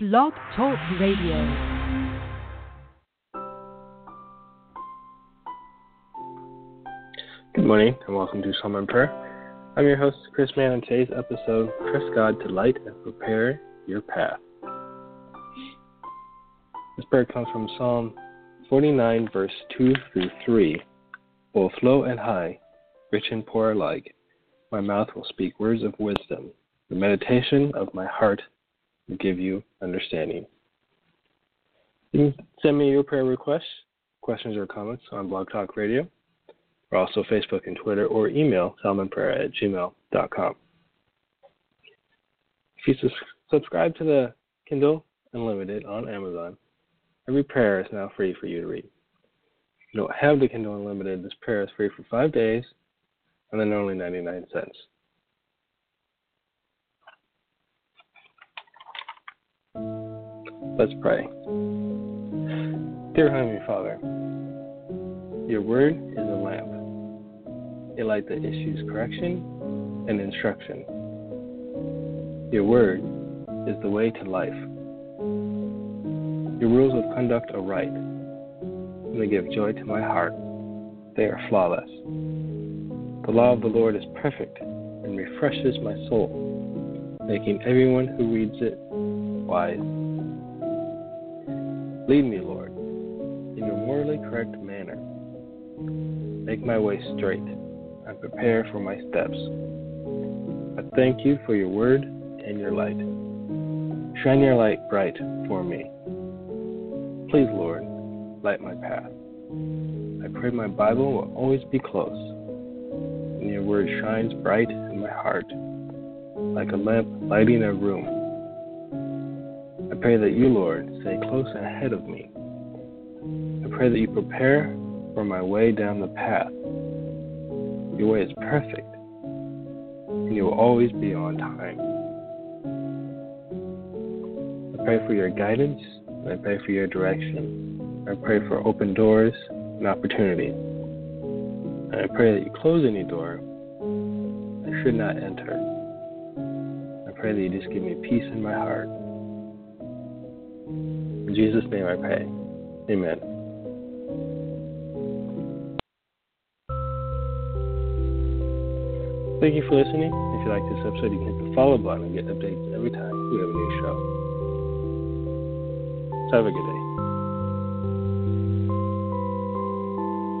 Blog Talk Radio. Good morning and welcome to Psalm and Prayer. I'm your host, Chris Mann, and today's episode, Trust God to light and prepare your path. This prayer comes from Psalm 49, verse 2 through 3. Both low and high, rich and poor alike, my mouth will speak words of wisdom. The meditation of my heart give you understanding. You can send me your prayer requests, questions, or comments on Blog Talk Radio, or also Facebook and Twitter, or email psalmandprayer at gmail.com. If you subscribe to the Kindle Unlimited on Amazon, every prayer is now free for you to read. If you don't have the Kindle Unlimited, this prayer is free for five days and then only 99 cents. Let's pray. Dear Heavenly Father, your word is a lamp, a light that issues correction and instruction. Your word is the way to life. Your rules of conduct are right, and they give joy to my heart. They are flawless. The law of the Lord is perfect and refreshes my soul, making everyone who reads it wise. Lead me, Lord, in your morally correct manner. Make my way straight and prepare for my steps. I thank you for your word and your light. Shine your light bright for me. Please, Lord, light my path. I pray my Bible will always be close, and your word shines bright in my heart, like a lamp lighting a room pray that you, Lord, stay close ahead of me. I pray that you prepare for my way down the path. Your way is perfect, and you will always be on time. I pray for your guidance, and I pray for your direction. I pray for open doors and opportunity. And I pray that you close any door I should not enter. I pray that you just give me peace in my heart. Jesus' name I pray. Amen. Thank you for listening. If you like this episode, you can hit the follow button and get updates every time we have a new show. Have a good day.